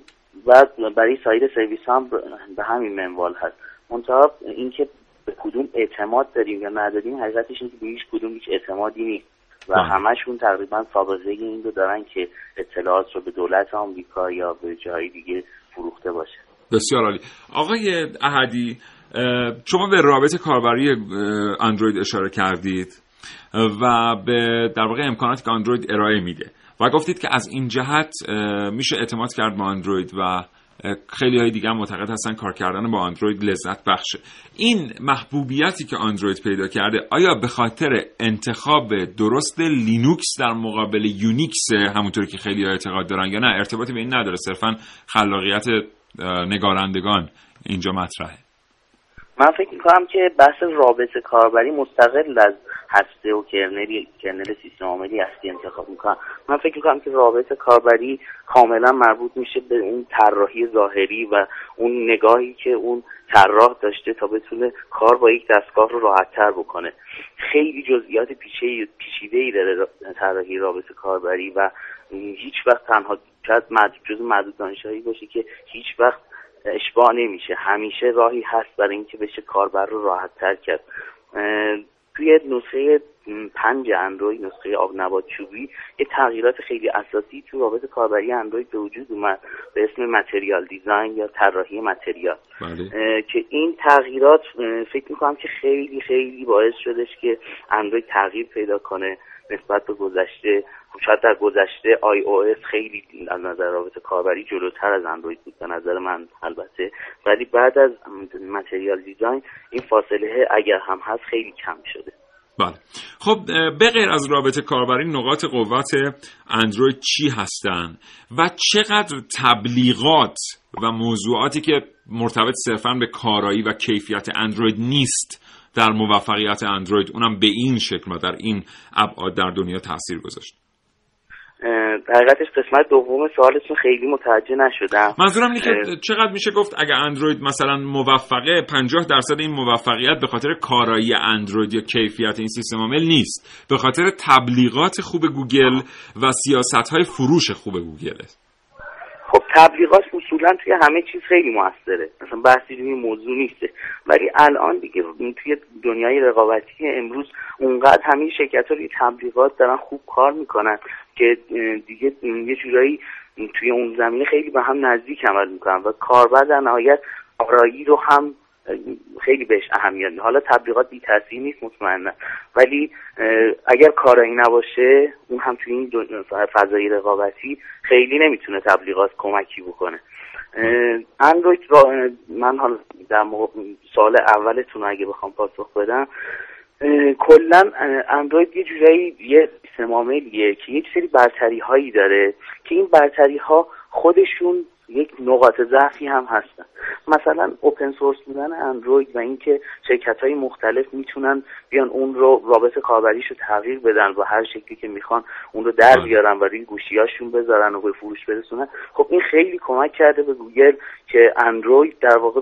و برای سایر سرویس هم به همین منوال هست. منتها اینکه به کدوم اعتماد داریم یا نداریم حقیقتش اینه که به هیچ کدوم هیچ اعتمادی نیست. و بله. همشون تقریبا سابقه این رو دارن که اطلاعات رو به دولت آمریکا یا به جای دیگه فروخته باشه. بسیار عالی. آقای احدی شما به رابط کاربری اندروید اشاره کردید و به در واقع امکاناتی که اندروید ارائه میده و گفتید که از این جهت میشه اعتماد کرد با اندروید و خیلی های دیگه معتقد هستن کار کردن با اندروید لذت بخشه. این محبوبیتی که اندروید پیدا کرده آیا به خاطر انتخاب درست لینوکس در مقابل یونیکس همونطوری که خیلی اعتقاد دارن یا نه؟ ارتباطی به این نداره صرفا خلاقیت نگارندگان اینجا مطرحه. من فکر می‌کنم که بحث رابطه کاربری مستقل از هسته و کرنل کرنل سیستم عاملی هستی انتخاب می‌کنم. من فکر می‌کنم که رابطه کاربری کاملا مربوط میشه به اون طراحی ظاهری و اون نگاهی که اون طراح داشته تا بتونه کار با یک دستگاه رو راحت تر بکنه. خیلی جزئیات پیچیده ای داره طراحی رابطه کاربری و هیچ وقت تنها شاید جز معدود دانشهایی باشه که هیچ وقت اشباه نمیشه. همیشه راهی هست برای اینکه بشه کاربر رو راحت تر کرد توی نسخه پنج اندروید نسخه آب نبات چوبی یه تغییرات خیلی اساسی تو رابط کاربری اندروید به وجود اومد. به اسم متریال دیزاین یا طراحی متریال. بله. که این تغییرات فکر می‌کنم که خیلی خیلی باعث شدش که اندروید تغییر پیدا کنه. نسبت به گذشته شاید در گذشته iOS خیلی از نظر رابط کاربری جلوتر از اندروید بود به نظر من البته. ولی بعد از Material Design این فاصله اگر هم هست خیلی کم شده. بله. خب به غیر از رابط کاربری نقاط قوت اندروید چی هستن؟ و چقدر تبلیغات و موضوعاتی که مرتبط صرفا به کارایی و کیفیت اندروید نیست در موفقیت اندروید. اونم به این شکل و در این ابعاد در دنیا تاثیر گذاشت. حقیقتش قسمت دوم سوالتون خیلی متوجه نشدم. منظورم اینه که چقدر میشه گفت اگر اندروید مثلا موفقه 50 درصد این موفقیت به خاطر کارایی اندروید یا کیفیت این سیستم عامل نیست. به خاطر تبلیغات خوب گوگل و سیاست های فروش خوب گوگله. خب تبلیغات اصولا توی همه چیز خیلی موثره. مثلا بحثی روی موضوع نیسته. ولی الان دیگه توی دنیای رقابتی امروز اونقدر همین شرکت ها روی تبلیغات دارن خوب کار می‌کنن که دیگه یه جورایی توی اون زمینه خیلی به هم نزدیک عمل می‌کنن و کاربر در نهایت آرایی رو هم خیلی بهش اهمیت حالا تبلیغات بی تاثیر نیست مطمئنا ولی اگر کارایی نباشه اون هم توی این فضای رقابتی خیلی نمی‌تونه تبلیغات کمکی بکنه. اندروید من حالا در سال اولتون اگه بخوام پاسخ بدم کلا اندروید یه جورایی یه سیستم که یک سری برتری هایی داره که این برتری ها خودشون یک نقاط ضعفی هم هستن. مثلا اوپن سورس بودن اندروید و اینکه شرکت های مختلف می‌تونن بیان اون رو رابط کاربریش رو تغییر بدن و هر شکلی که می‌خوان اون رو در بیارن و روی گوشیاشون بذارن و به فروش برسونن. خب این خیلی کمک کرده به گوگل که اندروید در واقع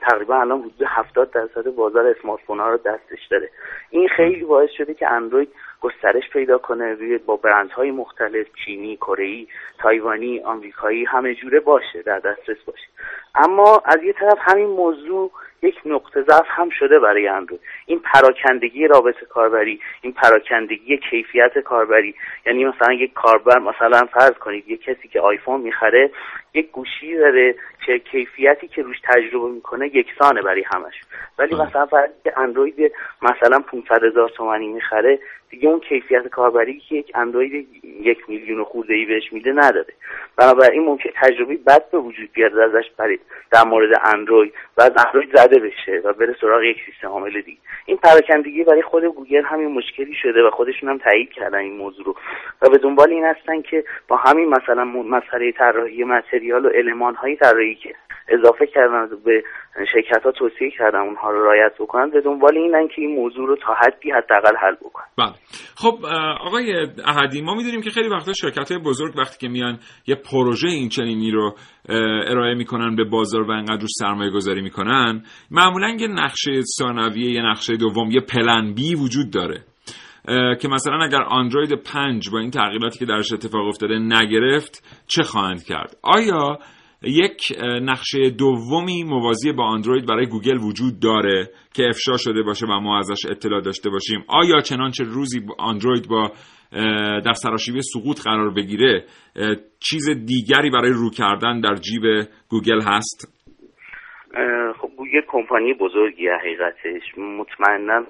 تقریبا الان حدود 70 درصد بازار اسمارت ها رو دستش داره. این خیلی باعث شده که اندروید گسترش پیدا کنه روی با برندهای مختلف چینی کره تایوانی آمریکایی همه جوره باشه در دسترس باشه. اما از یه طرف همین موضوع یک نقطه ضعف هم شده برای اندروید این پراکندگی رابطه کاربری این پراکندگی کیفیت کاربری. یعنی مثلا یک کاربر مثلا فرض کنید یک کسی که آیفون می‌خره یک گوشی داره که کیفیتی که روش تجربه می‌کنه یکسانه برای همش. ولی مثلا فرض اندروید مثلا 500 هزار تومانی می‌خره دیگه اون کیفیت کاربری که یک اندروید یک میلیون خورده ای بهش میده نداره. بنابراین ممکن تجربه بد به وجود بیاد ازش برای در مورد اندروید و از اندروید زده بشه و بره سراغ یک سیستم عامل دیگه. این پراکندگی برای خود گوگل همین مشکلی شده و خودشون هم تایید کردن این موضوع رو. و به دنبال این هستن که با همین مثلا مسئله طراحی متریال و المان های طراحی که اضافه کردن به شرکت ها توصیه کردن اونها رو رعایت بکنن به دنبال اینن که این موضوع رو تا حدی حداقل حل بکنن. بله. خب آقای احدی ما می‌دونیم که خیلی وقتا شرکت های بزرگ وقتی که میان یه پروژه این چنینی رو ارائه می‌کنن به بازار و انقدر روش سرمایه گذاری می‌کنن معمولا یه نقشه ثانویه یه نقشه دوم یه پلن بی وجود داره. که مثلا اگر اندروید 5 با این تغییراتی که درش اتفاق افتاده نگرفت چه خواهند کرد؟ آیا یک نقشه دومی موازی با اندروید برای گوگل وجود داره که افشا شده باشه و ما ازش اطلاع داشته باشیم. آیا چنانچه روزی اندروید با در سراشیبی سقوط قرار بگیره چیز دیگری برای رو کردن در جیب گوگل هست؟ خب گوگل کمپانی بزرگی حقیقتش. مطمئنا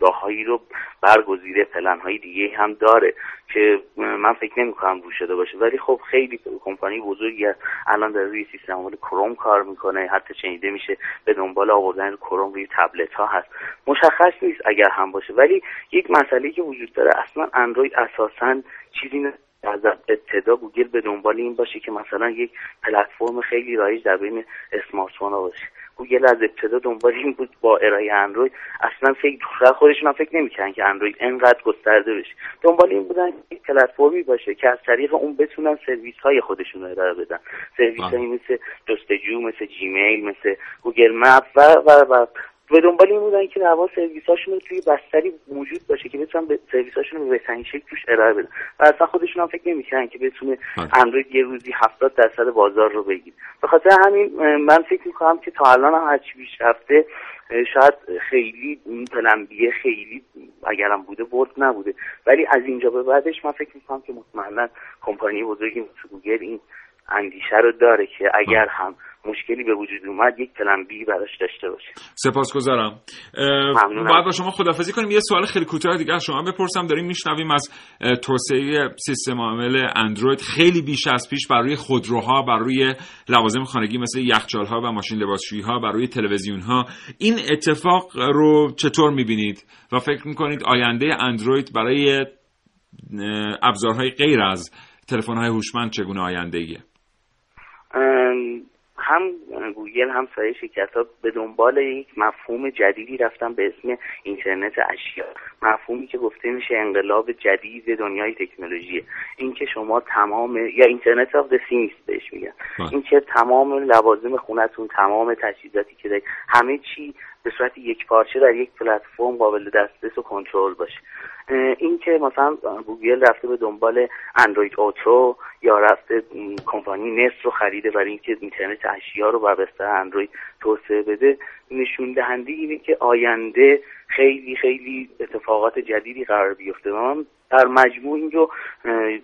راههایی رو برگزیده پلن های دیگه هم داره که من فکر نمی کنم رو شده باشه. ولی خب خیلی کمپانی بزرگی هست. الان در روی سیستم عامل کروم کار می‌کنه. حتی شنیده میشه به دنبال آوردن کروم روی تبلت ها هست. مشخص نیست اگر هم باشه. ولی یک مسئله که وجود داره اصلا اندروید اساسا چیزی از ابتدا گوگل به دنبال این باشه که مثلا یک پلتفرم خیلی رایج در بین smart ها باشه. گوگل از ابتدا دنبال این بود با ارائه اندروید. اصلا فکر خودشون هم فکر نمی‌کنن که اندروید انقدر گسترده بشه. دنبال این بودن یک پلتفرمی باشه که از طریق اون بتونن سرویس های خودشون رو ارائه بدن. سرویس هایی مثل جستجو مثل جیمیل مثل گوگل مپ و و و به دنبال این بودن که در سرویس هاشون توی بستری موجود باشه که بتونن به سرویس هاشون رو به بهترین شکل توش ارائه بدن. و اصلا خودشون هم فکر نمی‌کنن که بتونه اندروید یه روزی 70 درصد بازار رو بگیره. به خاطر همین من فکر می‌کنم که تا الان هم هرچی پیش رفته شاید خیلی پلنبیه خیلی اگرم بوده برد نبوده. ولی از اینجا به بعدش من فکر می‌کنم که مطمئنا کمپانی بزرگی مثل گوگل این اندیشه رو داره که اگر هم مشکلی به وجود اومد یک پلن بی براش داشته باشه سپاسگزارم. باید با شما خدافزی کنیم. یه سوال خیلی کوتاه دیگه از شما بپرسم. داریم میشنویم از توسعه سیستم عامل اندروید خیلی بیش از پیش بر روی خودروها بر روی لوازم خانگی مثل یخچال ها و ماشین لباسشویی ها بر روی تلویزیون ها این اتفاق رو چطور می‌بینید؟ و فکر می‌کنید آینده اندروید برای ابزارهای غیر از تلفن های هوشمند چگونه آینده ایه؟ هم گوگل هم سایر شرکت ها به دنبال یک مفهوم جدیدی رفتن به اسم اینترنت اشیا. مفهومی که گفته میشه انقلاب جدید دنیای تکنولوژی. اینکه شما تمام یا Internet of Things بهش میگن. اینکه تمام لوازم خونتون تمام تجهیزاتی که دارید همه چی به صورت یک پارچه در یک پلتفرم قابل دسترس و کنترل باشه. این که مثلا گوگل رفته به دنبال اندروید اوتو یا رفته کمپانی نست رو خریده برای اینکه اینترنت اشیا رو بر بستر اندروید توسعه بده نشون دهنده اینه که آینده خیلی خیلی اتفاقات جدیدی قرار بیفته. و من در مجموع این رو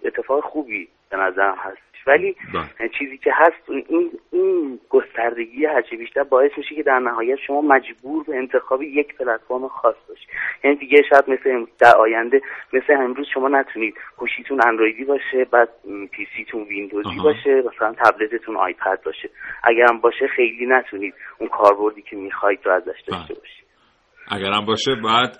اتفاق خوبی به نظرم هست ولی بله. چیزی که هست این این گستردگی هرچی بیشتر باعث میشه که در نهایت شما مجبور به انتخاب یک پلتفرم خاص باشید یعنی دیگه شاید مثل در آینده مثل امروز شما نتونید گوشیتون اندرویدی باشه بعد PC تون ویندوزی باشه مثلا تبلتتون آیپد باشه. اگرم باشه خیلی نتونید اون کاربردی که می‌خواید رو ازش داشته بله. باشید. اگرم باشه بعد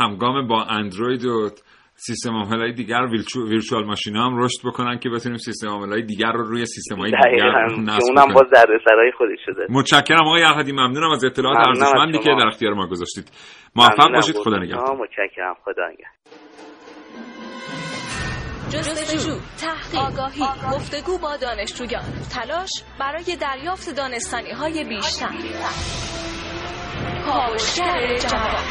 همگام با اندروید و سیستم های دیگر virtual machine هم رشد بکنن که بتونیم سیستم های دیگر رو روی سیستم های دیگر نصب اونم باز دردسرای خودش شده. متشکرم آقای احدی ممنونم از اطلاعات ارزشمندی که در اختیار ما گذاشتید. موفق باشید. خدا نگهدار. متشکرم. خدا جستجو تحقیق آگاهی گفتگو با دانشجویان. تلاش برای دریافت دانستانی های بیشتر. کاوشگر جوان.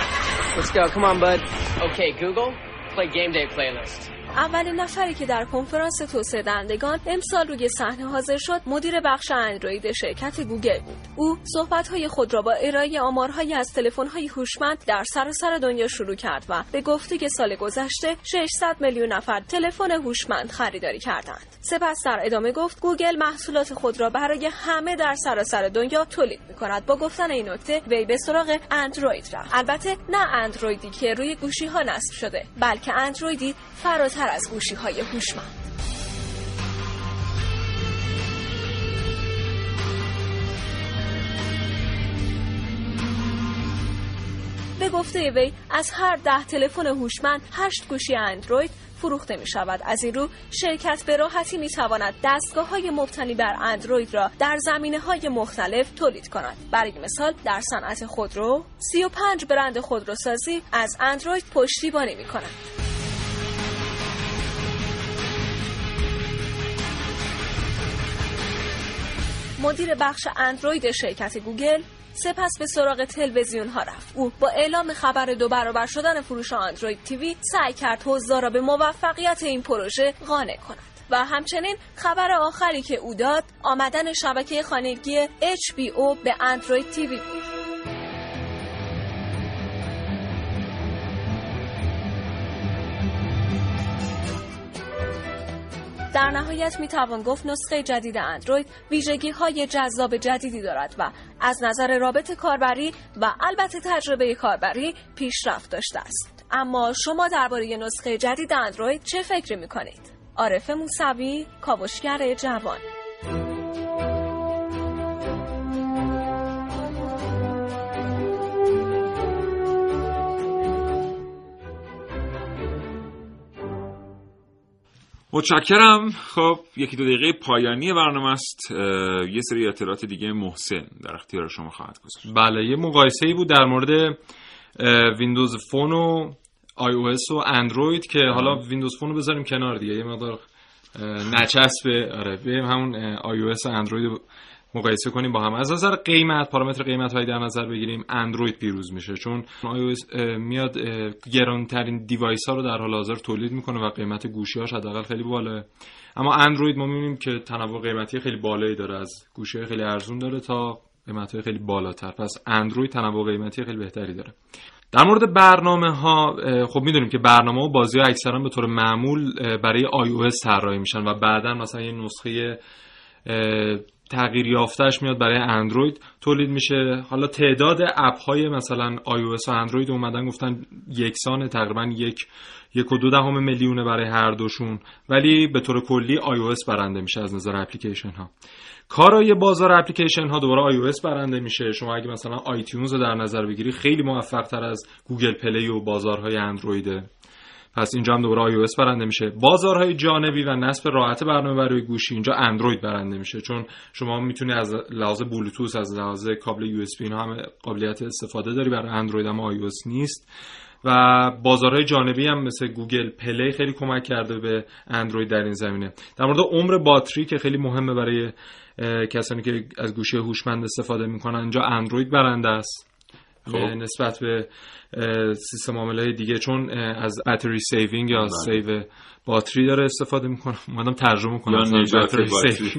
Let's go. Come on, bud. Okay, Google, play game day playlist. اولین نفری که در کنفرانس توسعه دهندگان امسال روی صحنه حاضر شد مدیر بخش اندروید شرکت گوگل بود. او صحبت‌های خود را با ارائه آمارهایی از تلفن‌های هوشمند در سراسر دنیا شروع کرد و به گفته که سال گذشته 600 میلیون نفر تلفن هوشمند خریداری کردند. سپس در ادامه گفت گوگل محصولات خود را برای همه در سراسر دنیا تولید می‌کند. با گفتن این نکته وی به سراغ اندروید رفت. البته نه اندرویدی که روی گوشی‌ها نصب شده بلکه اندرویدی فراتر از گوشی های هوشمند. به گفته وی از هر ده تلفن هوشمند هشت گوشی اندروید فروخته می شود از این رو شرکت به راحتی می تواند دستگاه های مبتنی بر اندروید را در زمینه های مختلف تولید کند. برای مثال در صنعت خودرو 35 برند خودروسازی از اندروید پشتیبانی می کنند مدیر بخش اندروید شرکت گوگل سپس به سراغ تلویزیون ها رفت. او با اعلام خبر دو برابر شدن فروش آندروید تیوی سعی کرد حضار را به موفقیت این پروژه قانع کند. و همچنین خبر آخری که او داد آمدن شبکه خانگی HBO به اندروید تیوی بود. در نهایت می توان گفت نسخه جدید اندروید ویژگی های جذاب جدیدی دارد و از نظر رابط کاربری و البته تجربه کاربری پیشرفت داشته است اما شما درباره نسخه جدید اندروید چه فکری می کنید؟ عارف موسوی کاوشگر جوان متشکرم. خب یکی دو دقیقه پایانی برنامه است. یه سری اطلاعات دیگه محسن در اختیار شما خواهد گذاشت. بله یه مقایسه ای بود در مورد ویندوز فون و iOS و اندروید که حالا ویندوز فون رو بذاریم کنار دیگه. یه مقدار نچسبه. آره همون iOS و اندروید مقایسه کنیم با هم. از نظر قیمت پارامتر قیمت هایی در نظر بگیریم اندروید پیروز میشه. چون iOS میاد گرانترین device ها رو در حال حاضر تولید می‌کنه و قیمت گوشی هاش حداقل خیلی بالاه اما اندروید ما می‌بینیم که تنوع قیمتی خیلی بالایی داره. از گوشی خیلی ارزون داره تا قیمت خیلی بالاتر. پس اندروید تنوع قیمتی خیلی بهتری داره. در مورد برنامه ها خب می‌دونیم که برنامه و بازی ها اکثرا به طور معمول برای iOS طراحی میشن و بعدا مثلا یه نسخه تغییر یافتهش میاد برای اندروید تولید میشه. حالا تعداد اپ های مثلا iOS و اندروید اومدن گفتن یکسان تقریبا یک یک و دو دهم میلیونه برای هر دوشون. ولی به طور کلی iOS برنده میشه از نظر اپلیکیشن ها کارای بازار اپلیکیشن ها دوباره iOS برنده میشه. شما اگه مثلا آیتیونز رو در نظر بگیری خیلی موفق تر از گوگل پلی و بازارهای اندرویده. پس اینجا هم دوباره iOS برنده میشه. بازارهای جانبی و نصب راحت برنامه برای گوشی اینجا اندروید برنده میشه. چون شما می‌تونی از لحاظ بلوتوث از لحاظ کابل USB هم قابلیت استفاده داری. برای اندروید اما iOS نیست. و بازارهای جانبی هم مثل گوگل پلی خیلی کمک کرده به اندروید در این زمینه. در مورد عمر باتری که خیلی مهمه برای کسانی که از گوشی هوشمند استفاده می‌کنن اینجا اندروید برنده است. خب. نسبت به سیستم عامل دیگه چون از battery saving یا بله. save battery داره استفاده می‌کنه اومدم ترجمه کنم یا نجات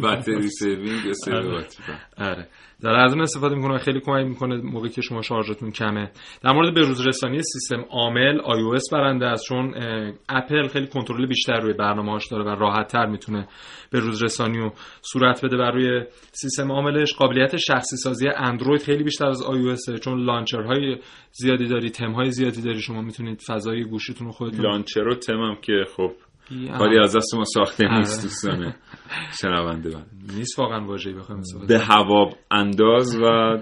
battery saving یا save. battery بله. آره در از اون استفاده می‌کنه خیلی کمک می‌کنه موقعی که شما شارژتون کمه. در مورد بروز رسانی سیستم عامل iOS برنده است چون اپل خیلی کنترل بیشتر روی برنامه‌هاش داره و راحت تر می‌تونه به روز رسانی و صورت بده بر روی سیستم عاملش. قابلیت شخصی سازی اندروید خیلی بیشتر از iOS چون لانچرهای زیادی داری تمهای زیادی داری. شما می‌تونید فضای گوشیتون رو خودتون لانچر و تمم که خب کاری از دست ما ساخته آره. نیست دوستان شنونده من <laughs> نیست واقعا واژه‌ای بخوایم به هوا انداز و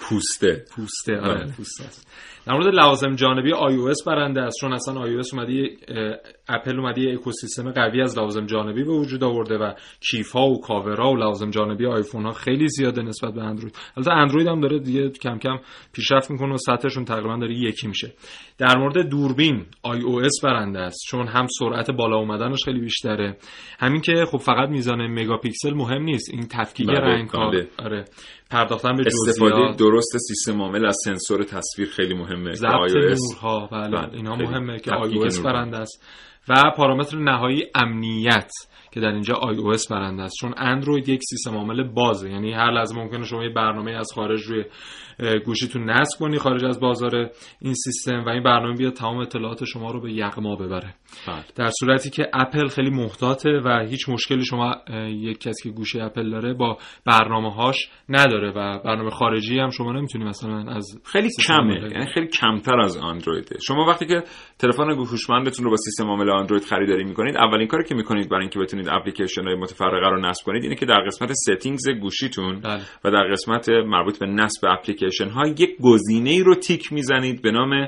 پوسته. پوسته آره, آره. پوسته در مورد لوازم جانبی iOS برنده است. چون اصلا iOS اومده اپل اومده یه اکوسیستم قوی از لوازم جانبی به وجود آورده و کیف ها و کاورها و لوازم جانبی آیفون ها خیلی زیاده نسبت به اندروید. البته اندروید هم داره دیگه کم کم پیشرفت می‌کنه و سطحشون تقریبا داره یکی میشه. در مورد دوربین iOS برنده است. چون هم سرعت بالا اومدنش خیلی بیشتره. همین که خب فقط میزان مگاپیکسل مهم نیست. این تفکیک بله، رنگ بله. آره. پرداختن به استفاده درست سیستم عامل از سنسور تصویر خیلی مهمه مهمه ضبط نورها بله بله، اینا مهمه که iOS. برنده است و پارامتر نهایی امنیت که در اینجا iOS برنده است. چون اندروید یک سیستم عامل بازه. یعنی هر لحظه ممکنه شما یه برنامه از خارج روی گوشیتون نصب کنی خارج از بازار این سیستم و این برنامه بیاد تمام اطلاعات شما رو به یغما ببره. بله. در صورتی که اپل خیلی محتاطه و هیچ مشکلی شما یک کسی که گوشی اپل داره با برنامه هاش نداره و برنامه خارجی هم شما نمی‌تونی مثلا از خیلی کمه. یعنی خیلی کمتر از اندرویده. شما وقتی که تلفن هوشمندتون رو با سیستم عامل اندروید خریداری می‌کنید اولین کاری که می‌کنید برای اینکه بتونید اپلیکیشن های متفرقه رو نصب کنید اینه که در قسمت settings گوشیتون بله. و در قسمت مربوط به نصب اپلیکیشن ها یک گزینه ای رو تیک می‌زنید به نام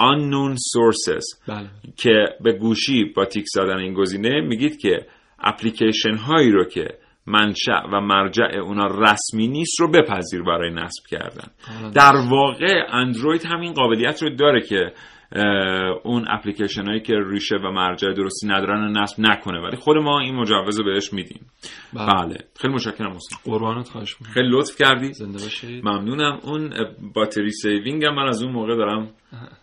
unknown sources. بله. که به گوشی با تیک زدن این گزینه میگید که اپلیکیشن هایی رو که منشأ و مرجع اونا رسمی نیست رو بپذیر برای نصب کردن. در واقع اندروید همین قابلیت رو داره که اون اپلیکیشن هایی که ریشه و مرجع درستی ندارن رو نصب نکنه. ولی خود ما این مجوز رو بهش میدیم. بله. بله. خیلی متشکرم حسین قربانت خواهش می‌کنم. خیلی لطف کردی. زنده باشید. ممنونم. اون battery saving هم من از اون موقع دارم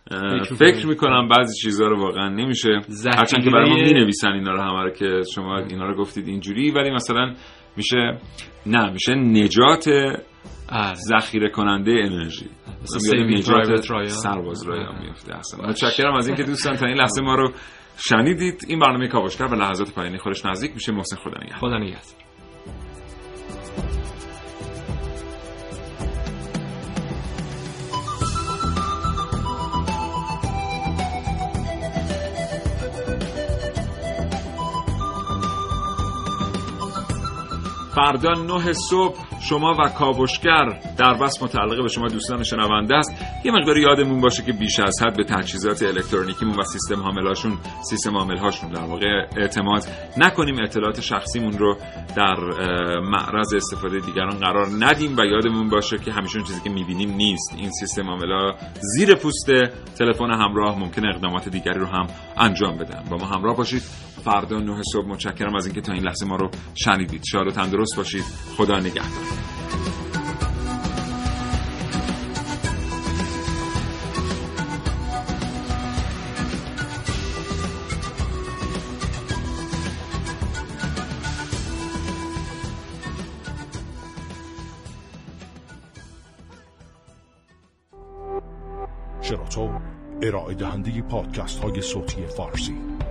<laughs> فکر. می‌کنم. بعضی چیزها رو واقعا نمیشه. هرچند که برای ما می‌نویسن اینا رو همه رو که شما اینا رو گفتید اینجوری ولی مثلا میشه نه میشه نجات. ذخیره کننده انرژی. مثل مثلا. سرباز رایان آره. میفته اصلا متشکرم از اینکه دوستان تا این لحظه ما رو شنیدید. این برنامه کاوشگر به لحظات پایانی خودش نزدیک میشه. محسن خدا نگهدار. فردا نه صبح شما و کاوشگر در بس متعلق به شما دوستان شنونده است. یه مقدار یادمون باشه که بیش از حد به تجهیزات الکترونیکیمون و سیستم حاملاشون سیستم حاملهاشون در واقع اعتماد نکنیم. اطلاعات شخصیمون رو در معرض استفاده دیگران قرار ندیم و یادمون باشه که همیشه چیزی که می‌بینیم نیست. این سیستم حاملها زیر پوست تلفن همراه ممکن اقدامات دیگری رو هم انجام بدن. با ما همراه باشید. فردا نه صبح. متشکرم از اینکه تا این لحظه ما رو شنیدید. شاد و تندرست. باشید. خدا نگهدار. ارائه دهنده پادکست های صوتی فارسی.